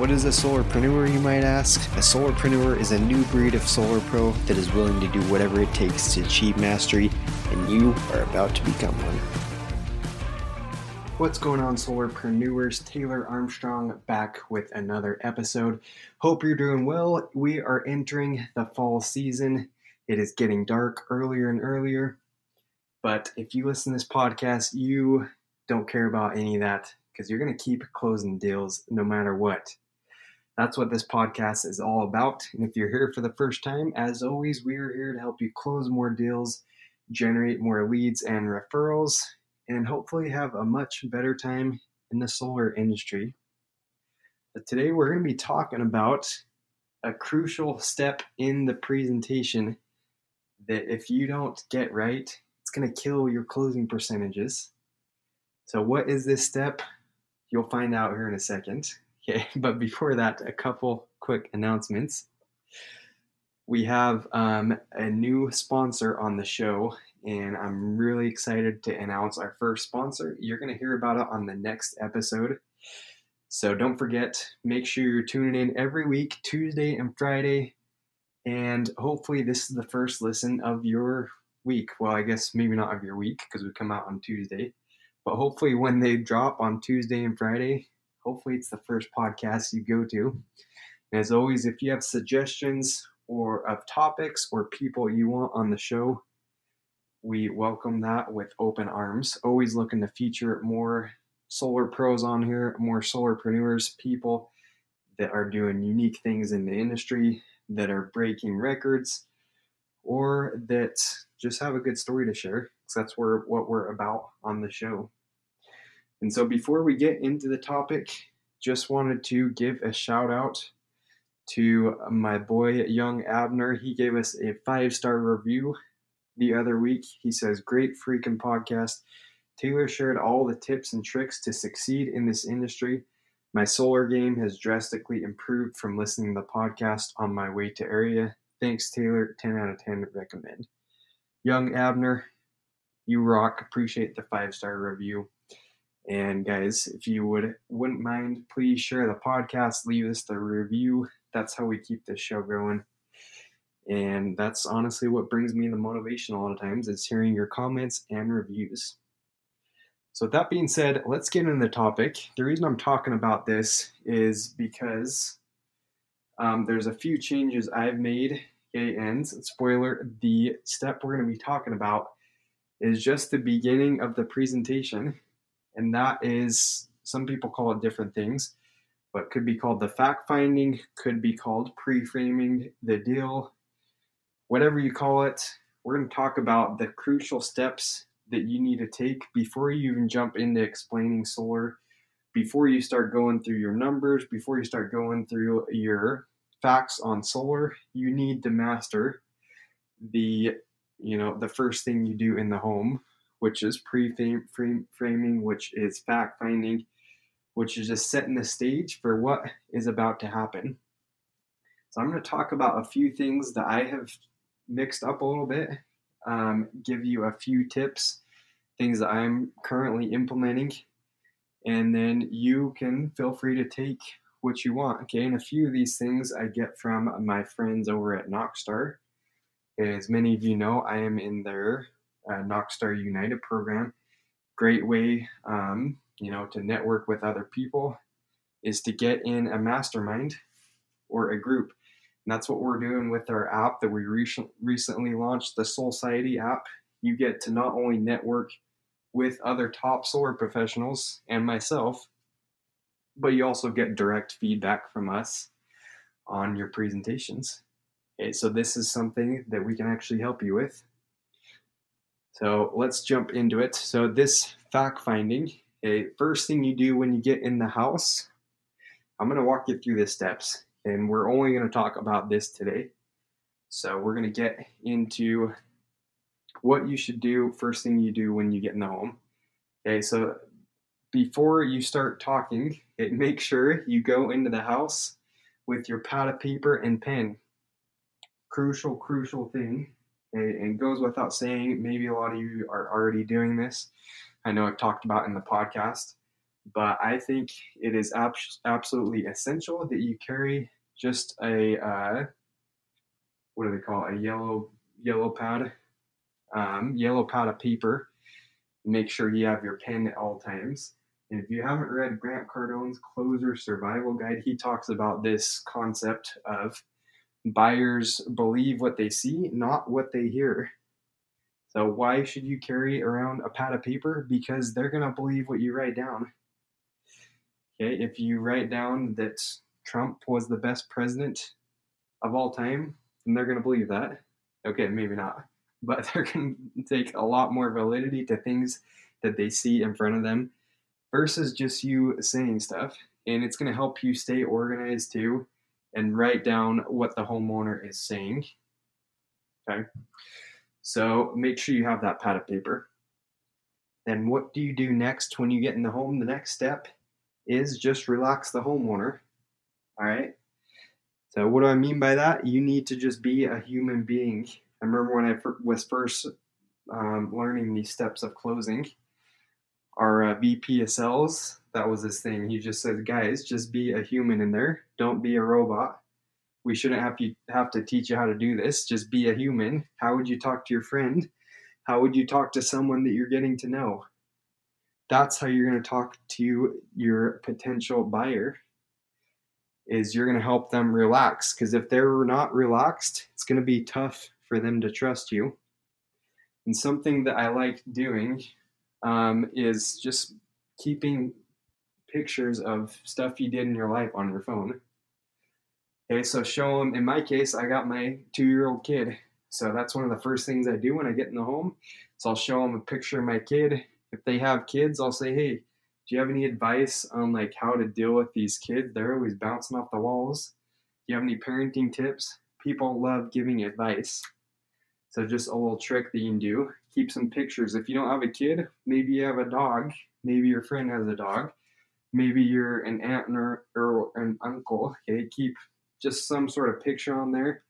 What is a solarpreneur, you might ask? A solarpreneur is a new breed of solar pro that is willing to do whatever it takes to achieve mastery, and you are about to become one. What's going on, solarpreneurs? Taylor Armstrong back with another episode. Hope you're doing well. We are entering the fall season. It is getting dark earlier and earlier. But if you listen to this podcast, you don't care about any of that because you're going to keep closing deals no matter what. That's what this podcast is all about. And if you're here for the first time, as always, we are here to help you close more deals, generate more leads and referrals, and hopefully have a much better time in the solar industry. But today we're going to be talking about a crucial step in the presentation that if you don't get right, it's going to kill your closing percentages. So, what is this step? You'll find out here in a second. Okay, but before that, a couple quick announcements. We have um, a new sponsor on the show, and I'm really excited to announce our first sponsor. You're going to hear about it on the next episode. So don't forget, make sure you're tuning in every week, Tuesday and Friday. And hopefully, this is the first listen of your week. Well, I guess maybe not of your week because we come out on Tuesday. But hopefully, when they drop on Tuesday and Friday, hopefully it's the first podcast you go to. And as always, if you have suggestions or of topics or people you want on the show, we welcome that with open arms. Always looking to feature more solar pros on here, more solarpreneurs, people that are doing unique things in the industry, that are breaking records, or that just have a good story to share. Because that's where what we're about on the show. And so before we get into the topic, just wanted to give a shout out to my boy Young Abner. He gave us a five star review the other week. He says, Great freaking podcast. Taylor shared all the tips and tricks to succeed in this industry. My solar game has drastically improved from listening to the podcast on my way to area. Thanks, Taylor. 10 out of 10 recommend. Young Abner, you rock. Appreciate the five star review. And guys, if you would wouldn't mind, please share the podcast, leave us the review. That's how we keep this show going. And that's honestly what brings me the motivation a lot of times is hearing your comments and reviews. So with that being said, let's get into the topic. The reason I'm talking about this is because um, there's a few changes I've made. Okay, and spoiler, the step we're going to be talking about is just the beginning of the presentation and that is some people call it different things, but could be called the fact finding, could be called pre framing the deal, whatever you call it. We're going to talk about the crucial steps that you need to take before you even jump into explaining solar, before you start going through your numbers, before you start going through your facts on solar. You need to master the you know the first thing you do in the home which is pre-framing, which is fact-finding, which is just setting the stage for what is about to happen. So I'm going to talk about a few things that I have mixed up a little bit, um, give you a few tips, things that I'm currently implementing, and then you can feel free to take what you want. Okay, and a few of these things I get from my friends over at Knockstar. As many of you know, I am in their uh, Knockstar United program. Great way, um, you know, to network with other people is to get in a mastermind or a group. And that's what we're doing with our app that we re- recently launched, the Solciety app. You get to not only network with other top solar professionals and myself, but you also get direct feedback from us on your presentations. Okay, so this is something that we can actually help you with. So let's jump into it. So this fact finding, a first thing you do when you get in the house, I'm going to walk you through the steps. and we're only going to talk about this today. So we're going to get into what you should do first thing you do when you get in the home. Okay, so before you start talking, it, make sure you go into the house with your pad of paper and pen. Crucial, crucial thing. And goes without saying, maybe a lot of you are already doing this. I know I've talked about in the podcast, but I think it is ab- absolutely essential that you carry just a uh, what do they call it? a yellow yellow pad, um, yellow pad of paper. Make sure you have your pen at all times. And if you haven't read Grant Cardone's Closer Survival Guide, he talks about this concept of buyers believe what they see, not what they hear. So why should you carry around a pad of paper? Because they're going to believe what you write down. Okay, if you write down that Trump was the best president of all time, then they're going to believe that. Okay, maybe not. But they're going to take a lot more validity to things that they see in front of them versus just you saying stuff. And it's going to help you stay organized too and write down what the homeowner is saying. Okay. So make sure you have that pad of paper. Then what do you do next when you get in the home? The next step is just relax the homeowner. All right. So what do I mean by that? You need to just be a human being. I remember when I was first um, learning these steps of closing. Our uh, VP of sales, that was his thing. He just said, "Guys, just be a human in there. Don't be a robot." we shouldn't have to have to teach you how to do this. Just be a human. How would you talk to your friend? How would you talk to someone that you're getting to know? That's how you're going to talk to your potential buyer. Is you're going to help them relax because if they're not relaxed, it's going to be tough for them to trust you. And something that I like doing um, is just keeping pictures of stuff you did in your life on your phone Okay, so show them. In my case, I got my two-year-old kid, so that's one of the first things I do when I get in the home. So I'll show them a picture of my kid. If they have kids, I'll say, "Hey, do you have any advice on like how to deal with these kids? They're always bouncing off the walls. Do you have any parenting tips?" People love giving advice. So just a little trick that you can do: keep some pictures. If you don't have a kid, maybe you have a dog. Maybe your friend has a dog. Maybe you're an aunt or, or an uncle. Okay, keep just some sort of picture on there.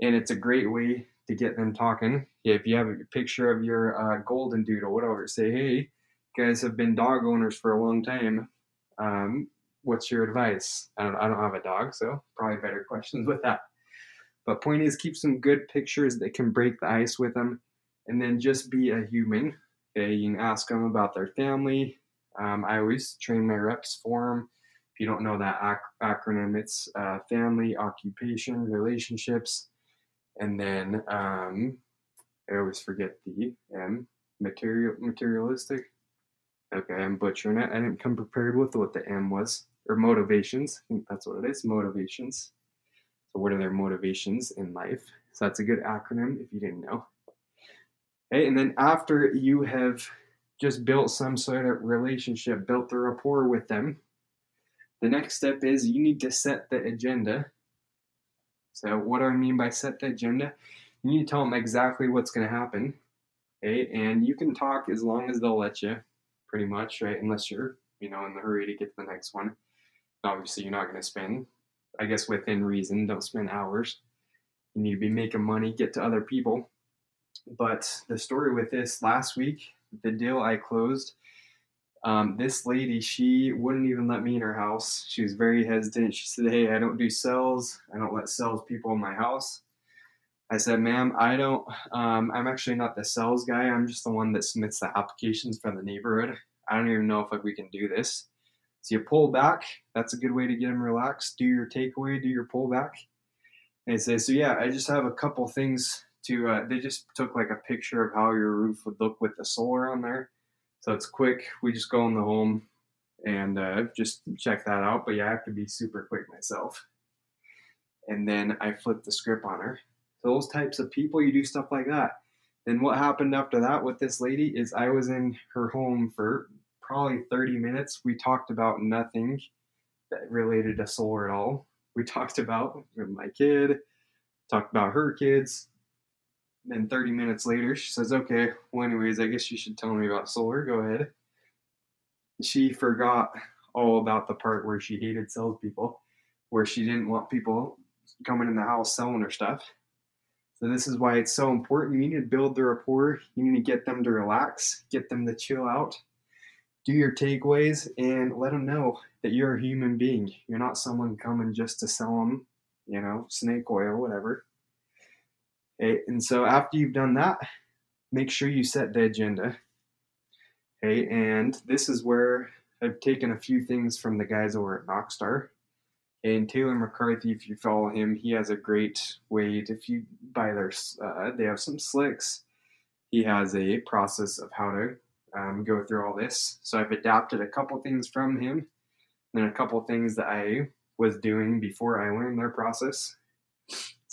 And it's a great way to get them talking. Yeah, If you have a picture of your uh, golden doodle, whatever, say, hey, guys have been dog owners for a long time. Um, what's your advice? I don't, I don't have a dog, so probably better questions with that. But point is, keep some good pictures that can break the ice with them, and then just be a human. Okay, you can ask them about their family. Um, I always train my reps for them if you don't know that ac- acronym, it's uh, family, occupation, relationships, and then um, I always forget the M, material, materialistic. Okay, I'm butchering it. I didn't come prepared with what the M was, or motivations. I think that's what it is, motivations. So, what are their motivations in life? So, that's a good acronym if you didn't know. Okay, and then after you have just built some sort of relationship, built the rapport with them, the next step is you need to set the agenda. So, what do I mean by set the agenda? You need to tell them exactly what's going to happen. Okay, and you can talk as long as they'll let you, pretty much, right? Unless you're, you know, in the hurry to get to the next one. Obviously, you're not going to spend, I guess, within reason. Don't spend hours. You need to be making money, get to other people. But the story with this last week, the deal I closed um, this lady, she wouldn't even let me in her house. She was very hesitant. She said, Hey, I don't do sales. I don't let sales people in my house. I said, Ma'am, I don't, um, I'm actually not the sales guy. I'm just the one that submits the applications for the neighborhood. I don't even know if we can do this. So you pull back. That's a good way to get them relaxed. Do your takeaway, do your pullback. And say, So yeah, I just have a couple things to, uh, they just took like a picture of how your roof would look with the solar on there so it's quick. We just go in the home and uh, just check that out. But yeah, I have to be super quick myself. And then I flip the script on her. So those types of people, you do stuff like that. Then what happened after that with this lady is I was in her home for probably 30 minutes. We talked about nothing that related to solar at all. we talked about my kid, talked about her kids. Then 30 minutes later, she says, Okay, well, anyways, I guess you should tell me about solar. Go ahead. She forgot all about the part where she hated salespeople, where she didn't want people coming in the house selling her stuff. So this is why it's so important. You need to build the rapport. You need to get them to relax, get them to chill out, do your takeaways, and let them know that you're a human being. You're not someone coming just to sell them, you know, snake oil, whatever. Okay, and so after you've done that, make sure you set the agenda. Okay, and this is where I've taken a few things from the guys over at Knockstar and Taylor McCarthy, if you follow him, he has a great way. To, if you buy their, uh, they have some slicks. He has a process of how to um, go through all this. So I've adapted a couple things from him, and a couple things that I was doing before I learned their process.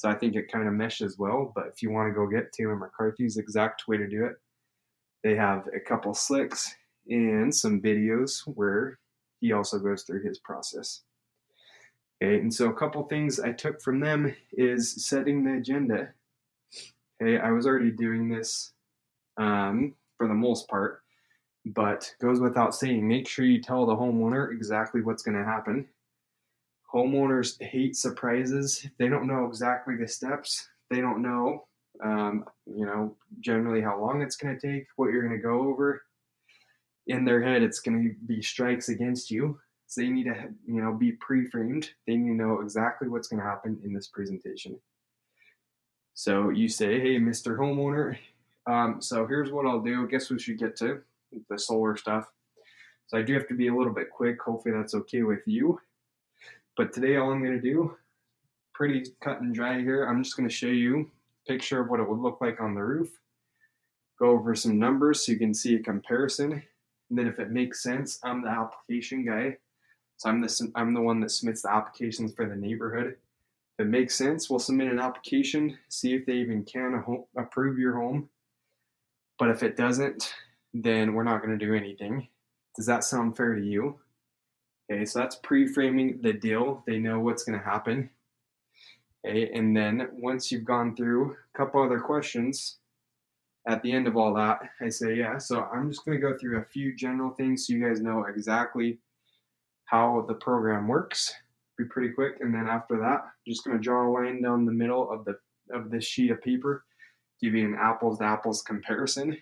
So I think it kind of meshes well. But if you want to go get Taylor McCarthy's exact way to do it, they have a couple slicks and some videos where he also goes through his process. Okay, and so a couple things I took from them is setting the agenda. Okay, I was already doing this um, for the most part, but goes without saying, make sure you tell the homeowner exactly what's going to happen. Homeowners hate surprises. They don't know exactly the steps. They don't know, um, you know, generally how long it's going to take, what you're going to go over. In their head, it's going to be strikes against you. So they need to, you know, be pre-framed. They need to know exactly what's going to happen in this presentation. So you say, hey, Mr. Homeowner, um, so here's what I'll do. Guess we should get to the solar stuff. So I do have to be a little bit quick. Hopefully that's okay with you. But today all I'm going to do, pretty cut and dry here. I'm just going to show you a picture of what it would look like on the roof. Go over some numbers so you can see a comparison. And then if it makes sense, I'm the application guy. So I'm the I'm the one that submits the applications for the neighborhood. If it makes sense, we'll submit an application, see if they even can approve your home. But if it doesn't, then we're not going to do anything. Does that sound fair to you? Okay, so that's pre-framing the deal. They know what's going to happen. Okay, and then once you've gone through a couple other questions, at the end of all that, I say, yeah, so I'm just going to go through a few general things so you guys know exactly how the program works. Be pretty quick, and then after that, I'm just going to draw a line down the middle of the of this sheet of paper, give you an apples to apples comparison,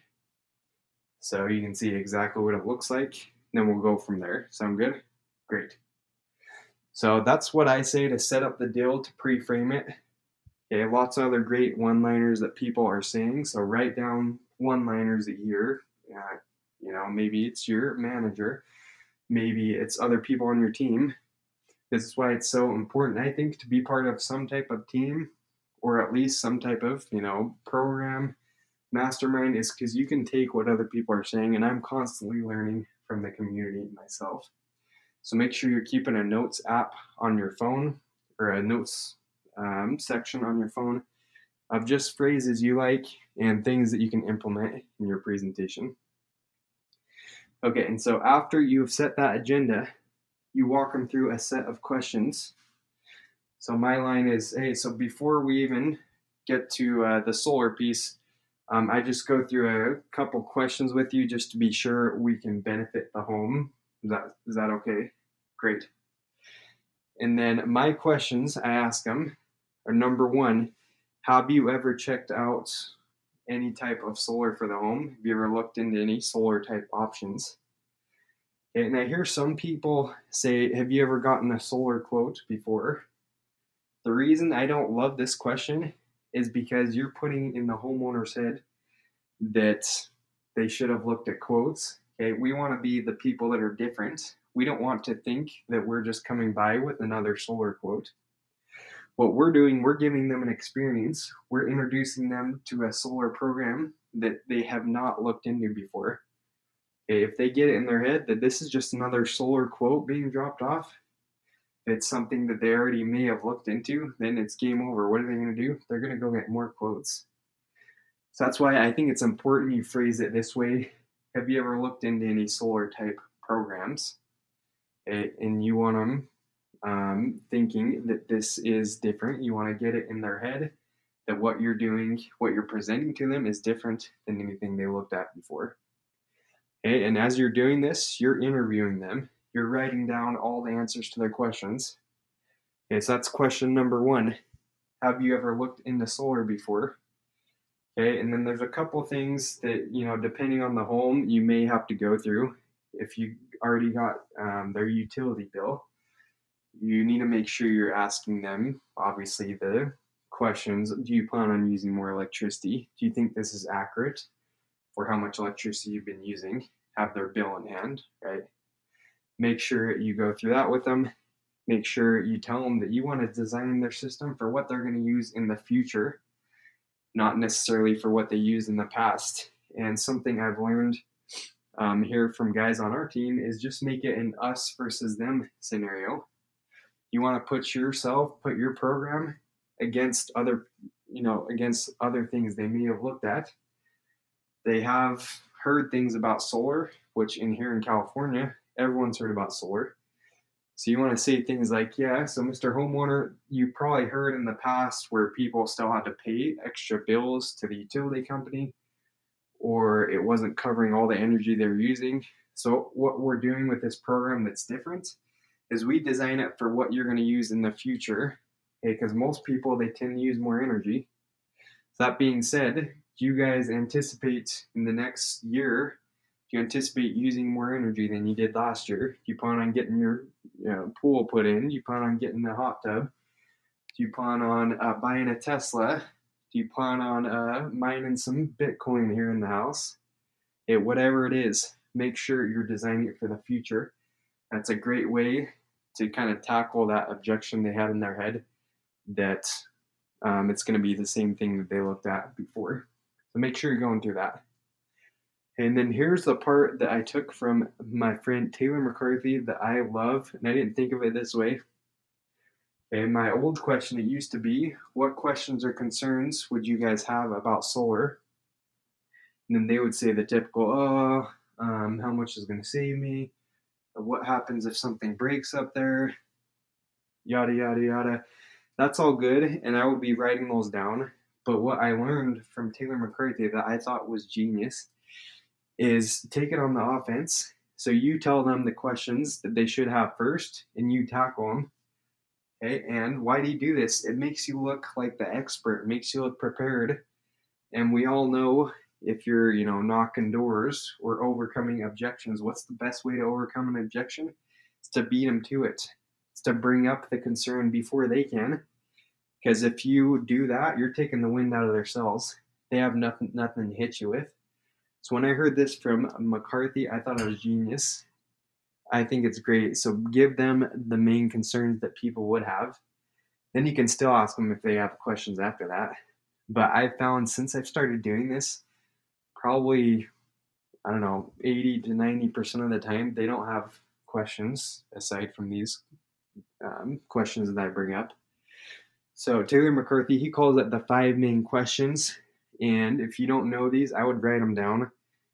so you can see exactly what it looks like. Then we'll go from there. Sound good? Great. So that's what I say to set up the deal to pre-frame it. Okay, lots of other great one-liners that people are saying. So write down one-liners a year. Uh, you know, maybe it's your manager maybe it's other people on your team. This is why it's so important, I think, to be part of some type of team or at least some type of, you know, program mastermind is because you can take what other people are saying, and I'm constantly learning from the community myself. So make sure you're keeping a notes app on your phone or a notes um, section on your phone of just phrases you like and things that you can implement in your presentation. Okay, and so after you've set that agenda, you walk them through a set of questions. So my line is, hey, so before we even get to uh, the solar piece, um, I just go through a couple questions with you just to be sure we can benefit the home. Is that is that okay? Great. And then my questions I ask them are number one, have you ever checked out any type of solar for the home? Have you ever looked into any solar type options? And I hear some people say, Have you ever gotten a solar quote before? The reason I don't love this question is because you're putting in the homeowner's head that they should have looked at quotes. Okay, we want to be the people that are different. We don't want to think that we're just coming by with another solar quote what we're doing, we're giving them an experience. We're introducing them to a solar program that they have not looked into before. If they get it in their head that this is just another solar quote being dropped off, it's something that they already may have looked into, then it's game over. What are they going to do? They're going to go get more quotes. So that's why I think it's important you phrase it this way. Have you ever looked into any solar type programs? And you want them um, thinking that this is different. You want to get it in their head that what you're doing, what you're presenting to them is different than anything they looked at before. Okay, and as you're doing this, you're interviewing them. You're writing down all the answers to their questions. Okay, so that's question number one. Have you ever looked into solar before? Okay, and then there's a couple things that, you know, depending on the home, you may have to go through. If you already got um, their utility bill, you need to make sure you're asking them, obviously, the questions Do you plan on using more electricity? Do you think this is accurate for how much electricity you've been using? Have their bill in hand, right? Make sure you go through that with them. Make sure you tell them that you want to design their system for what they're going to use in the future, not necessarily for what they used in the past. And something I've learned um, here from guys on our team is just make it an us versus them scenario. You want to put yourself, put your program against other, you know, against other things they may have looked at. They have heard things about solar, which in here in California, everyone's heard about solar. So you want to say things like, yeah, so Mr. Homeowner, you probably heard in the past where people still had to pay extra bills to the utility company or it wasn't covering all the energy they're using. So what we're doing with this program that's different is we design it for what you're going to use in the future because most people they tend to use more energy. That being said, you guys anticipate in the next year? You anticipate using more energy than you did last year? Do you plan on getting your you know, pool put in? Do you plan on getting the hot tub? Do you plan on uh, buying a Tesla? Do you plan on uh, mining some Bitcoin here in the house? It, whatever it is, make sure you're designing it for the future. That's a great way to kind of tackle that objection they had in their head that um, it's going to be the same thing that they looked at before. So make sure you're going through that. And then here's the part that I took from my friend Taylor McCarthy that I love, and I didn't think of it this way. And my old question, it used to be, what questions or concerns would you guys have about solar? And then they would say the typical, oh, um, how much is going to save me? What happens if something breaks up there? Yada, yada, yada. That's all good, and I would be writing those down. But what I learned from Taylor McCarthy that I thought was genius is take it on the offense. So you tell them the questions that they should have first, and you tackle them. Okay, and why do you do this? It makes you look like the expert, it makes you look prepared. And we all know if you're, you know, knocking doors or overcoming objections, what's the best way to overcome an objection? It's to beat them to it It's to bring up the concern before they can. Because if you do that, you're taking the wind out of their sails. They have nothing nothing to hit you with. So when I heard this from McCarthy, I thought it was genius. I think it's great. So give them the main concerns that people would have. Then you can still ask them if they have questions after that. But I found since I've started doing this, probably I don't know, 80 to 90% of the time they don't have questions aside from these um, questions that I bring up. So Taylor McCarthy, he calls it the five main questions. And if you don't know these, I would write them down.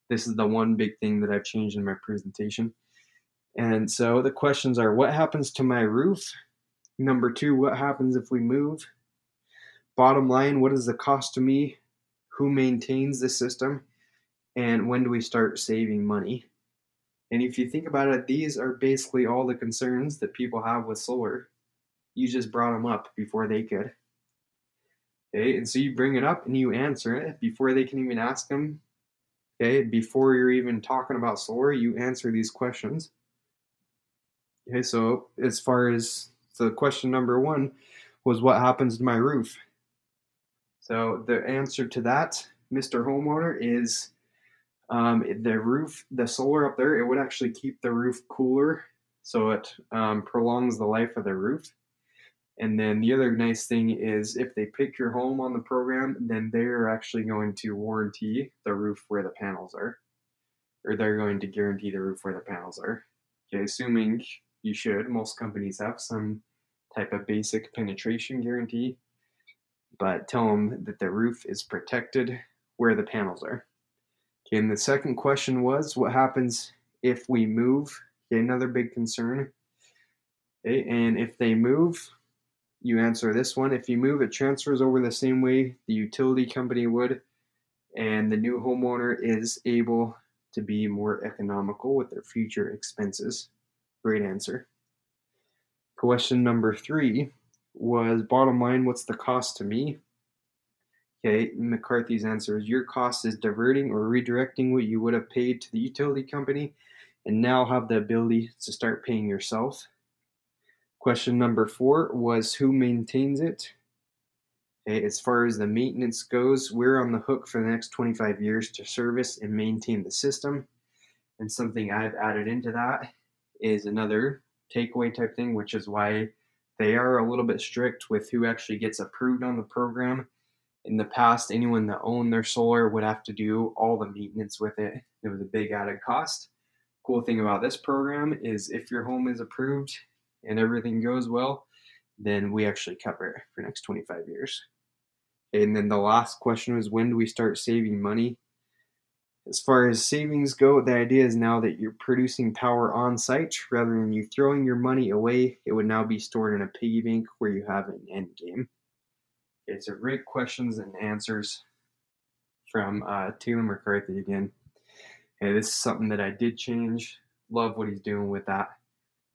This is the one big thing that I've changed in my presentation. And so the questions are what happens to my roof? Number two, what happens if we move? Bottom line, what is the cost to me? Who maintains the system? And when do we start saving money? And if you think about it, these are basically all the concerns that people have with solar. You just brought them up before they could. Okay, and so you bring it up and you answer it before they can even ask them. Okay, before you're even talking about solar, you answer these questions. Okay, so as far as the question number one was what happens to my roof? So the answer to that, Mr. Homeowner, is um, the roof, the solar up there, it would actually keep the roof cooler, so it um, prolongs the life of the roof. And then the other nice thing is if they pick your home on the program, then they're actually going to warranty the roof where the panels are, or they're going to guarantee the roof where the panels are. Okay, assuming you should. Most companies have some type of basic penetration guarantee, but tell them that the roof is protected where the panels are. Okay, and the second question was what happens if we move? Okay, another big concern. Okay, and if they move, you answer this one. If you move, it transfers over the same way the utility company would, and the new homeowner is able to be more economical with their future expenses. Great answer. Question number three was bottom line, what's the cost to me? Okay, McCarthy's answer is your cost is diverting or redirecting what you would have paid to the utility company and now have the ability to start paying yourself. Question number four was who maintains it? As far as the maintenance goes, we're on the hook for the next 25 years to service and maintain the system. And something I've added into that is another takeaway type thing, which is why they are a little bit strict with who actually gets approved on the program. In the past, anyone that owned their solar would have to do all the maintenance with it. It was a big added cost. Cool thing about this program is if your home is approved and everything goes well, then we actually cover for next 25 years. And then the last question was when do we start saving money? As far as savings go, the idea is now that you're producing power on site rather than you throwing your money away. It would now be stored in a piggy bank where you have an end game. It's a great questions and answers from uh, Taylor McCarthy again. And this is something that I did change. Love what he's doing with that.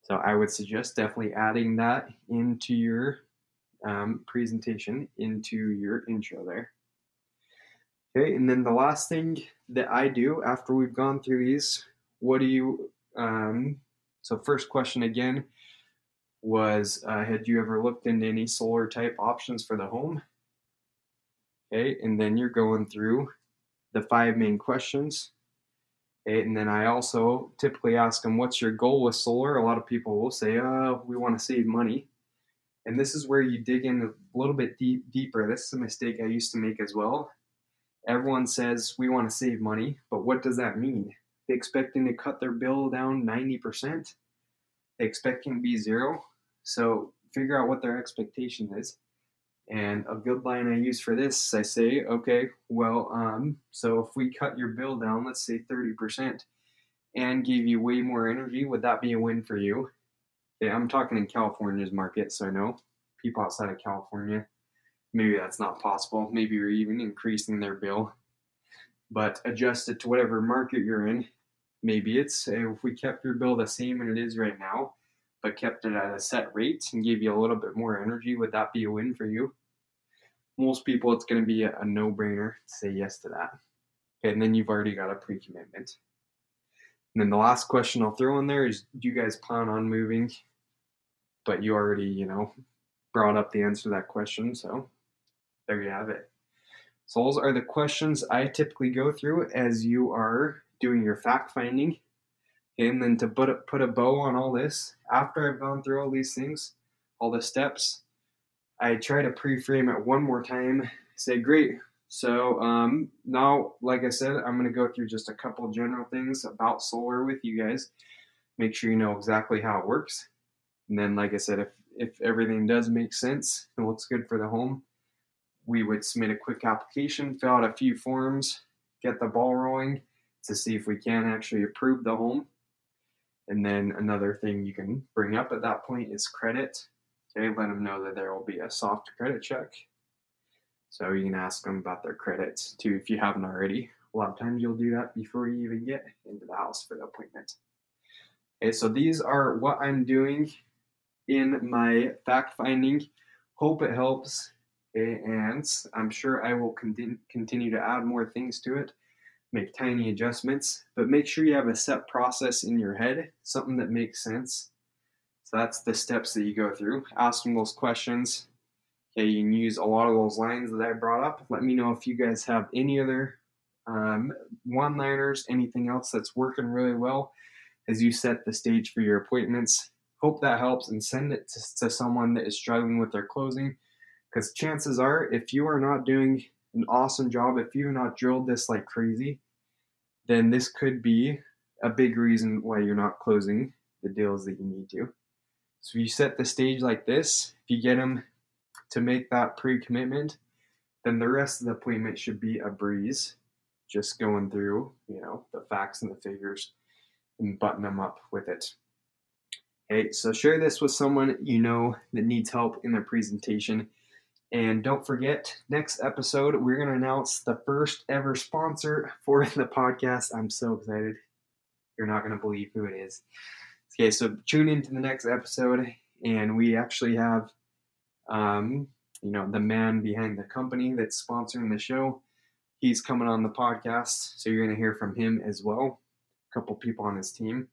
So I would suggest definitely adding that into your um, presentation, into your intro there. Okay, and then the last thing that I do after we've gone through these, what do you, um, so first question again was, uh, had you ever looked into any solar type options for the home? Okay, and then you're going through the five main questions. And then I also typically ask them, what's your goal with solar? A lot of people will say, oh, we want to save money. And this is where you dig in a little bit deep, deeper. This is a mistake I used to make as well everyone says we want to save money, but what does that mean? They expecting to cut their bill down 90%. They expecting to be zero. So figure out what their expectation is. And a good line I use for this, I say, okay, well, um, so if we cut your bill down, let's say 30%, and gave you way more energy, would that be a win for you? Yeah, I'm talking in California's market, so I know people outside of California maybe that's not possible. Maybe you're even increasing their bill. But adjust it to whatever market you're in. Maybe it's if we kept your bill the same and it is right now, but kept it at a set rate and gave you a little bit more energy, would that be a win for you? Most people, it's going to be a, a no brainer to say yes to that. Okay, and then you've already got a pre commitment. And then the last question I'll throw in there is do you guys plan on moving? But you already, you know, brought up the answer to that question. So there you have it. So those are the questions I typically go through as you are doing your fact finding. And then to put a, put a bow on all this, after I've gone through all these things, all the steps, I try to pre-frame it one more time. Say, great. So um, now, like I said, I'm going to go through just a couple general things about solar with you guys. Make sure you know exactly how it works. And then, like I said, if if everything does make sense and looks good for the home, we would submit a quick application, fill out a few forms, get the ball rolling to see if we can actually approve the home. And then another thing you can bring up at that point is credit. Okay, let them know that there will be a soft credit check. So you can ask them about their credits too if you haven't already. A lot of times you'll do that before you even get into the house for the appointment. Okay, so these are what I'm doing in my fact finding. Hope it helps eh, and I'm sure I will continue to add more things to it, make tiny adjustments, but make sure you have a set process in your head, something that makes sense. So that's the steps that you go through, asking those questions. Okay, you can use a lot of those lines that I brought up. Let me know if you guys have any other um, one liners, anything else that's working really well as you set the stage for your appointments. Hope that helps and send it to, to someone that is struggling with their closing because chances are, if you are not doing an awesome job, if you've not drilled this like crazy, then this could be a big reason why you're not closing the deals that you need to. So if you set the stage like this, if you get them to make that pre-commitment, then the rest of the appointment should be a breeze, just going through, you know, the facts and the figures and button them up with it. Okay, so share this with someone you know that needs help in their presentation. And don't forget, next episode, we're going to announce the first ever sponsor for the podcast. I'm so excited. You're not going to believe who it is. Okay, so tune into the next episode, and we actually have, um, you know, the man behind the company that's sponsoring the show. He's coming on the podcast, so you're going to hear from him as well. A couple people on his team.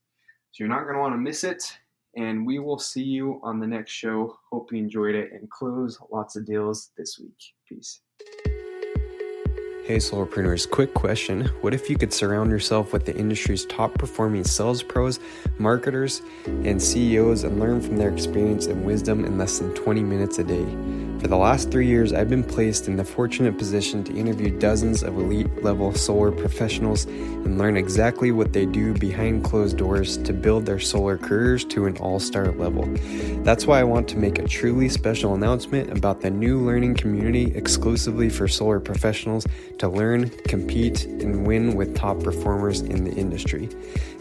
So you're not going to want to miss it and we will see you on the next show. Hope you enjoyed it and close lots of deals this week. Peace. Hey, solarpreneurs, quick question. What if you could surround yourself with the industry's top performing sales pros, marketers, and CEOs and learn from their experience and wisdom in less than 20 minutes a day? For the last three years, I've been placed in the fortunate position to interview dozens of elite level solar professionals and learn exactly what they do behind closed doors to build their solar careers to an all star level. That's why I want to make a truly special announcement about the new learning community exclusively for solar professionals to learn, compete, and win with top performers in the industry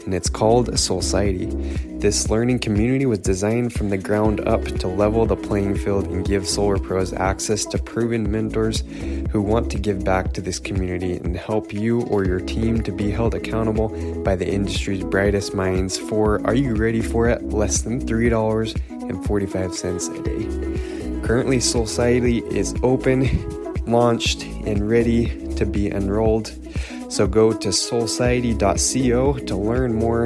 and it's called Solciety. This learning community was designed from the ground up to level the playing field and give solar pros access to proven mentors who want to give back to this community and help you or your team to be held accountable by the industry's brightest minds for, are you ready for it? Less than $3.45 a day. Currently, Solciety is open, launched, and ready to be enrolled. So go to solciety.co to learn more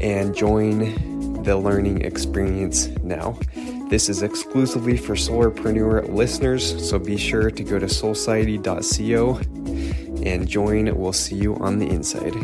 and join the learning experience now. This is exclusively for Solarpreneur listeners, so be sure to go to solciety.co and join. We'll see you on the inside.